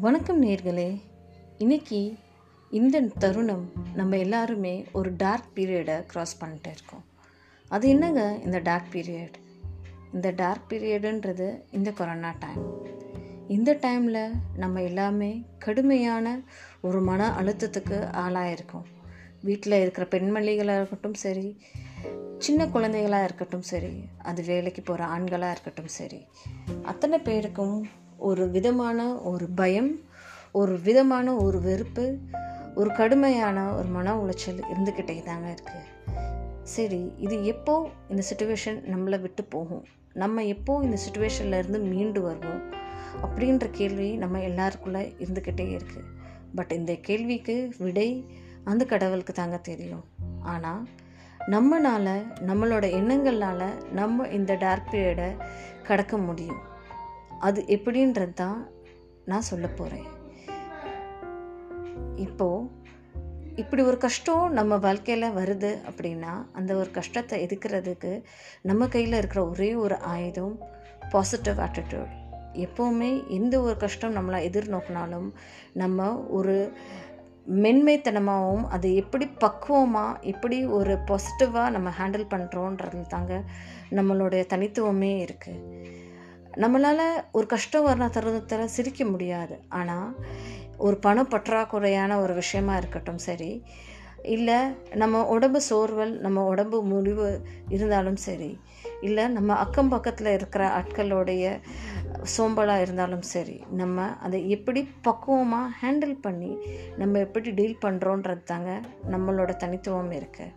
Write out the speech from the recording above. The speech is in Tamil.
வணக்கம் நேர்களே. இன்னைக்கு இந்த தருணம் நம்ம எல்லாருமே ஒரு டார்க் பீரியடை க்ராஸ் பண்ணிட்டு இருக்கோம். அது என்னங்க இந்த டார்க் பீரியட் இந்த டார்க் பீரியடுன்றது இந்த கொரோனா டைம் இந்த டைமில் நம்ம எல்லாமே கடுமையான ஒரு மன அழுத்தத்துக்கு ஆளாயிருக்கோம். வீட்டில் இருக்கிற பெண்மணிகளாக இருக்கட்டும் சரி சின்ன குழந்தைகளாக இருக்கட்டும் சரி அது வேலைக்கு போகிற ஆண்களாக இருக்கட்டும் சரி அத்தனை பேருக்கும் ஒரு விதமான ஒரு பயம் ஒரு விதமான ஒரு வெறுப்பு ஒரு கடுமையான ஒரு மன உளைச்சல் இருந்துக்கிட்டே தாங்க இருக்குது சரி இது எப்போ இந்த சுச்சுவேஷன் நம்மளை விட்டு போகும்? நம்ம எப்போ இந்த சுச்சுவேஷன்லேருந்து மீண்டு வருவோம்? அப்படின்ற கேள்வி நம்ம எல்லாருக்குள்ளே இருந்துக்கிட்டே இருக்குது பட் இந்த கேள்விக்கு விடை அந்த கடவுளுக்கு தாங்க தெரியும். ஆனால் நம்மளால் நம்மளோட எண்ணங்களால் நம்ம இந்த டார்க் பீரியடை கடக்க முடியும். அது எப்படின்றது தான் நான் சொல்ல போகிறேன் இப்போது இப்படி ஒரு கஷ்டம் நம்ம வாழ்க்கையில் வருது அப்படின்னா அந்த ஒரு கஷ்டத்தை எதுக்கிறதுக்கு நம்ம கையில் இருக்கிற ஒரே ஒரு ஆயுதம் பாசிட்டிவ் ஆட்டிடியூட் எப்போவுமே எந்த ஒரு கஷ்டம் நம்மளை எதிர்நோக்கினாலும் நம்ம ஒரு மென்மைத்தனமாகவும் அதை எப்படி பக்குவமாக எப்படி ஒரு பாசிட்டிவாக நம்ம ஹேண்டில் பண்ணுறோன்றது தாங்க நம்மளுடைய தனித்துவமே இருக்குது நம்மளால் ஒரு கஷ்டம் வர தருணத்தில் சிரிக்க முடியாது. ஆனால் ஒரு பண பற்றாக்குறையான ஒரு விஷயமா இருக்கட்டும் சரி. இல்லை நம்ம உடம்பு சோர்வல் நம்ம உடம்பு முடிவு இருந்தாலும் சரி. இல்லை நம்ம அக்கம் பக்கத்தில் இருக்கிற ஆட்களுடைய சோம்பலாக இருந்தாலும் சரி நம்ம அதை எப்படி பக்குவமாக ஹேண்டில் பண்ணி நம்ம எப்படி டீல் பண்ணுறோன்றது தாங்க நம்மளோட தனித்துவம் இருக்குது